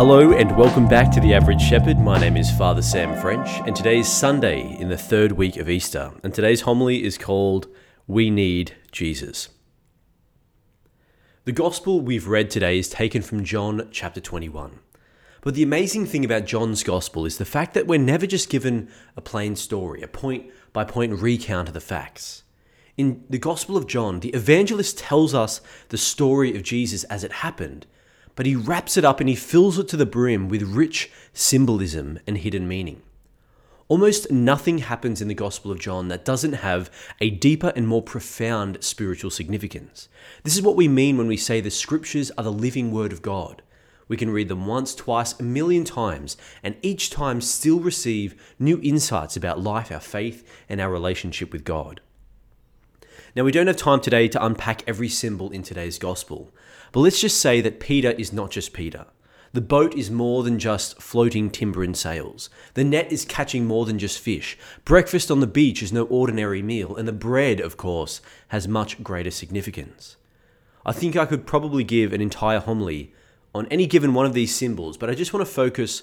Hello and welcome back to The Average Shepherd. My name is Father Sam French, and today is Sunday in the third week of Easter. And today's homily is called We Need Jesus. The gospel we've read today is taken from John chapter 21. But the amazing thing about John's gospel is the fact that we're never just given a plain story, a point by point recount of the facts. In the Gospel of John, the evangelist tells us the story of Jesus as it happened, but he wraps it up and he fills it to the brim with rich symbolism and hidden meaning. Almost nothing happens in the Gospel of John that doesn't have a deeper and more profound spiritual significance. This is what we mean when we say the scriptures are the living word of God. We can read them once, twice, a million times, and each time still receive new insights about life, our faith, and our relationship with God. Now, we don't have time today to unpack every symbol in today's gospel, but let's just say that Peter is not just Peter. The boat is more than just floating timber and sails. The net is catching more than just fish. Breakfast on the beach is no ordinary meal, and the bread, of course, has much greater significance. I think I could probably give an entire homily on any given one of these symbols, but I just want to focus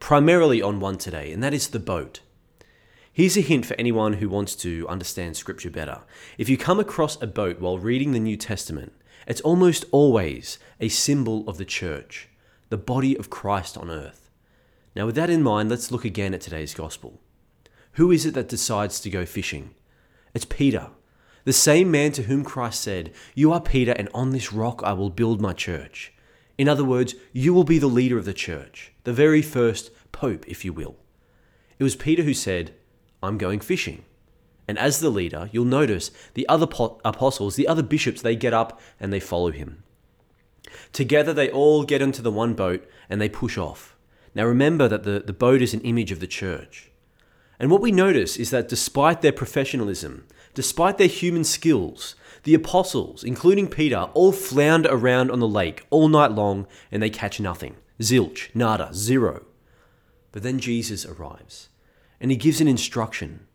primarily on one today, and that is the boat. Here's a hint for anyone who wants to understand Scripture better. If you come across a boat while reading the New Testament, it's almost always a symbol of the church, the body of Christ on earth. Now, with that in mind, let's look again at today's gospel. Who is it that decides to go fishing? It's Peter, the same man to whom Christ said, You are Peter, and on this rock I will build my church. In other words, you will be the leader of the church, the very first pope, if you will. It was Peter who said, I'm going fishing. And as the leader, you'll notice the other apostles, the other bishops, they get up and they follow him. Together, they all get into the one boat and they push off. Now, remember that the, the boat is an image of the church. And what we notice is that despite their professionalism, despite their human skills, the apostles, including Peter, all flounder around on the lake all night long and they catch nothing. Zilch, nada, zero. But then Jesus arrives and he gives an instruction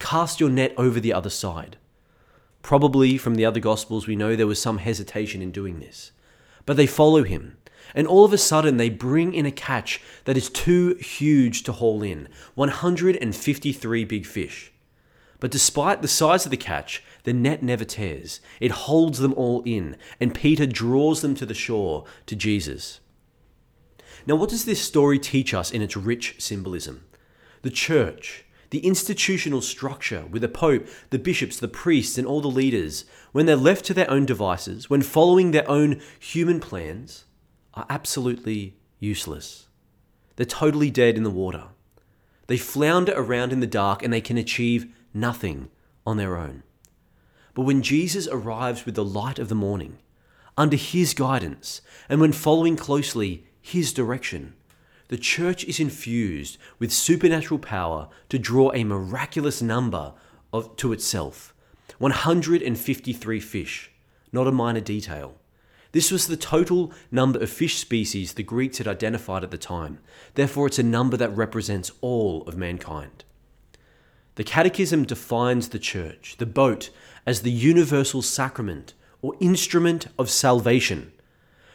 cast your net over the other side. Probably from the other Gospels, we know there was some hesitation in doing this. But they follow him, and all of a sudden they bring in a catch that is too huge to haul in 153 big fish. But despite the size of the catch, the net never tears. It holds them all in, and Peter draws them to the shore to Jesus. Now, what does this story teach us in its rich symbolism? The church, the institutional structure with the Pope, the bishops, the priests, and all the leaders, when they're left to their own devices, when following their own human plans, are absolutely useless. They're totally dead in the water. They flounder around in the dark and they can achieve nothing on their own. But when Jesus arrives with the light of the morning, under his guidance, and when following closely his direction, the church is infused with supernatural power to draw a miraculous number of, to itself 153 fish, not a minor detail. This was the total number of fish species the Greeks had identified at the time. Therefore, it's a number that represents all of mankind. The Catechism defines the church, the boat, as the universal sacrament or instrument of salvation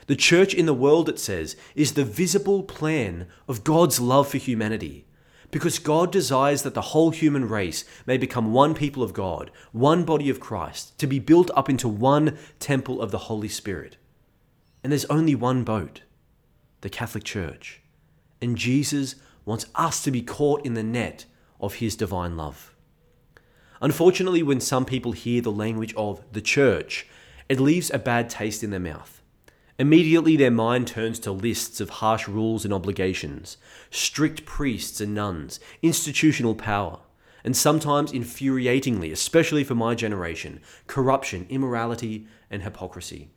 the church in the world, it says, is the visible plan of God's love for humanity. Because God desires that the whole human race may become one people of God, one body of Christ, to be built up into one temple of the Holy Spirit. And there's only one boat the Catholic Church. And Jesus wants us to be caught in the net of his divine love. Unfortunately, when some people hear the language of the church, it leaves a bad taste in their mouth. Immediately their mind turns to lists of harsh rules and obligations, strict priests and nuns, institutional power, and sometimes infuriatingly, especially for my generation, corruption, immorality, and hypocrisy.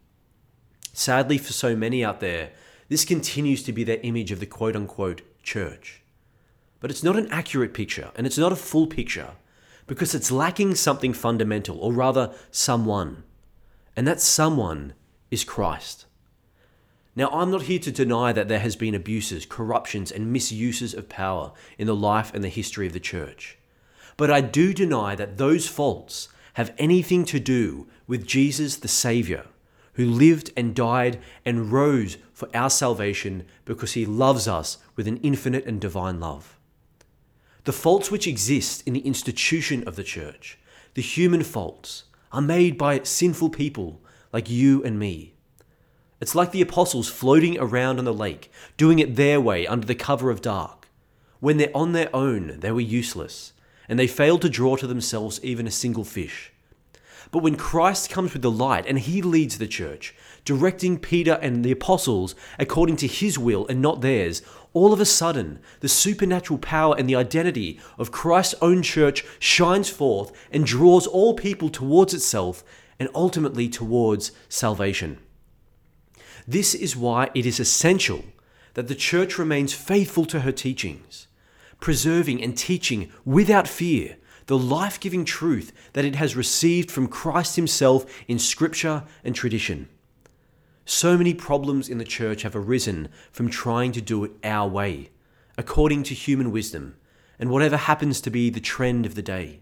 Sadly, for so many out there, this continues to be their image of the quote unquote church. But it's not an accurate picture, and it's not a full picture, because it's lacking something fundamental, or rather, someone. And that someone is Christ. Now, I'm not here to deny that there has been abuses, corruptions, and misuses of power in the life and the history of the church. But I do deny that those faults have anything to do with Jesus the Saviour, who lived and died and rose for our salvation because he loves us with an infinite and divine love. The faults which exist in the institution of the church, the human faults, are made by sinful people like you and me. It's like the apostles floating around on the lake, doing it their way under the cover of dark. When they're on their own, they were useless, and they failed to draw to themselves even a single fish. But when Christ comes with the light and he leads the church, directing Peter and the apostles according to his will and not theirs, all of a sudden the supernatural power and the identity of Christ's own church shines forth and draws all people towards itself and ultimately towards salvation. This is why it is essential that the church remains faithful to her teachings, preserving and teaching without fear the life giving truth that it has received from Christ Himself in Scripture and tradition. So many problems in the church have arisen from trying to do it our way, according to human wisdom, and whatever happens to be the trend of the day.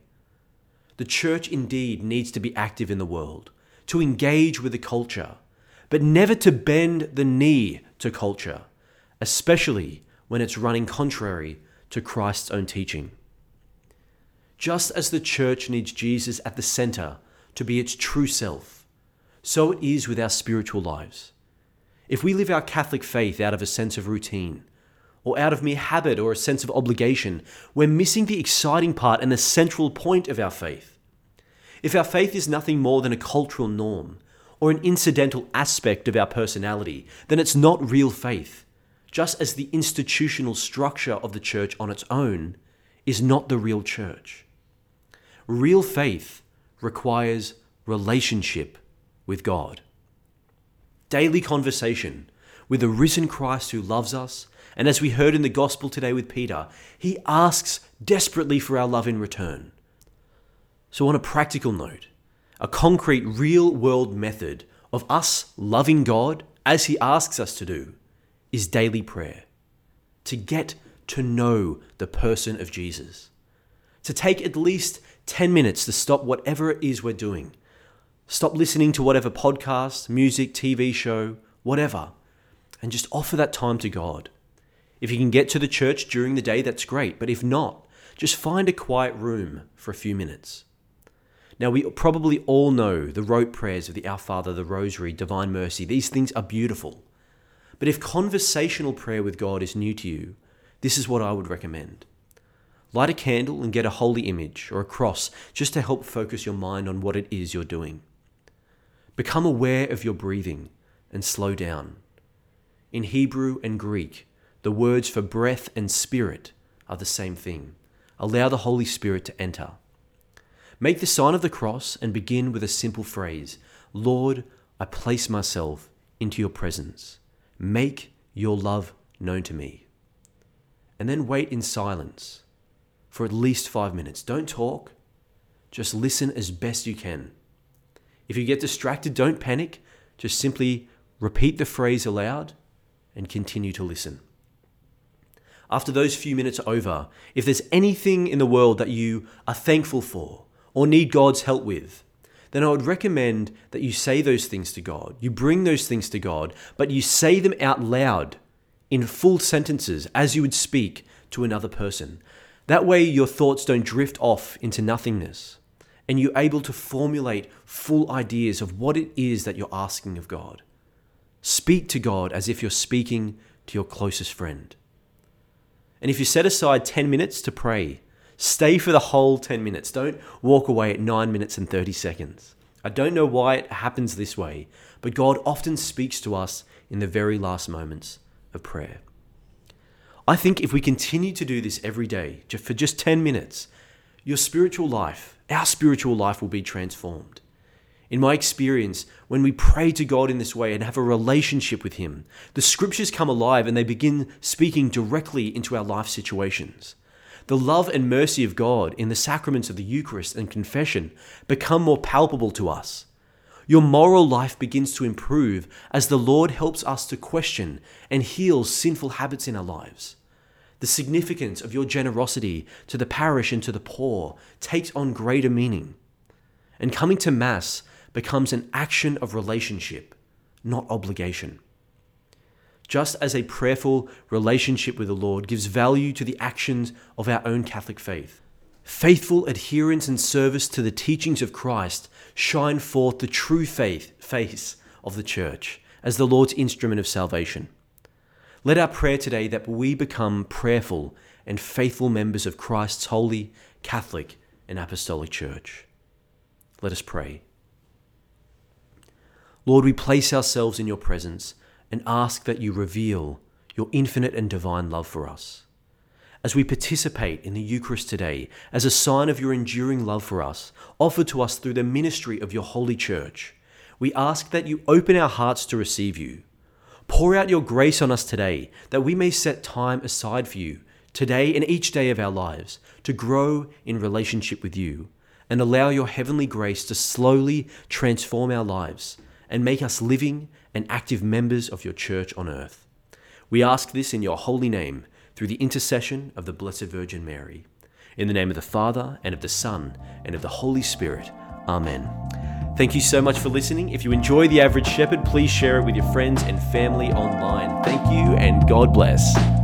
The church indeed needs to be active in the world, to engage with the culture, but never to bend the knee to culture, especially when it's running contrary to Christ's own teaching. Just as the church needs Jesus at the center to be its true self, so it is with our spiritual lives. If we live our Catholic faith out of a sense of routine, or out of mere habit or a sense of obligation, we're missing the exciting part and the central point of our faith. If our faith is nothing more than a cultural norm, or an incidental aspect of our personality, then it's not real faith, just as the institutional structure of the church on its own is not the real church. Real faith requires relationship with God. Daily conversation with the risen Christ who loves us, and as we heard in the gospel today with Peter, he asks desperately for our love in return. So, on a practical note, a concrete, real world method of us loving God as he asks us to do is daily prayer. To get to know the person of Jesus. To take at least 10 minutes to stop whatever it is we're doing. Stop listening to whatever podcast, music, TV show, whatever, and just offer that time to God. If you can get to the church during the day, that's great, but if not, just find a quiet room for a few minutes. Now, we probably all know the rote prayers of the Our Father, the Rosary, Divine Mercy. These things are beautiful. But if conversational prayer with God is new to you, this is what I would recommend. Light a candle and get a holy image or a cross just to help focus your mind on what it is you're doing. Become aware of your breathing and slow down. In Hebrew and Greek, the words for breath and spirit are the same thing. Allow the Holy Spirit to enter. Make the sign of the cross and begin with a simple phrase Lord, I place myself into your presence. Make your love known to me. And then wait in silence for at least five minutes. Don't talk, just listen as best you can. If you get distracted, don't panic. Just simply repeat the phrase aloud and continue to listen. After those few minutes are over, if there's anything in the world that you are thankful for or need God's help with, then I would recommend that you say those things to God. You bring those things to God, but you say them out loud in full sentences as you would speak to another person. That way, your thoughts don't drift off into nothingness, and you're able to formulate full ideas of what it is that you're asking of God. Speak to God as if you're speaking to your closest friend. And if you set aside 10 minutes to pray, stay for the whole 10 minutes. Don't walk away at 9 minutes and 30 seconds. I don't know why it happens this way, but God often speaks to us in the very last moments of prayer. I think if we continue to do this every day, just for just 10 minutes, your spiritual life, our spiritual life will be transformed. In my experience, when we pray to God in this way and have a relationship with Him, the scriptures come alive and they begin speaking directly into our life situations. The love and mercy of God in the sacraments of the Eucharist and confession become more palpable to us. Your moral life begins to improve as the Lord helps us to question and heal sinful habits in our lives. The significance of your generosity to the parish and to the poor takes on greater meaning. And coming to Mass becomes an action of relationship not obligation. Just as a prayerful relationship with the Lord gives value to the actions of our own Catholic faith, faithful adherence and service to the teachings of Christ shine forth the true faith face of the church as the Lord's instrument of salvation. Let our prayer today that we become prayerful and faithful members of Christ's holy, Catholic, and Apostolic Church. Let us pray. Lord, we place ourselves in your presence and ask that you reveal your infinite and divine love for us. As we participate in the Eucharist today as a sign of your enduring love for us, offered to us through the ministry of your holy church, we ask that you open our hearts to receive you. Pour out your grace on us today that we may set time aside for you today and each day of our lives to grow in relationship with you and allow your heavenly grace to slowly transform our lives and make us living and active members of your church on earth. We ask this in your holy name through the intercession of the Blessed Virgin Mary. In the name of the Father, and of the Son, and of the Holy Spirit. Amen. Thank you so much for listening. If you enjoy The Average Shepherd, please share it with your friends and family online. Thank you, and God bless.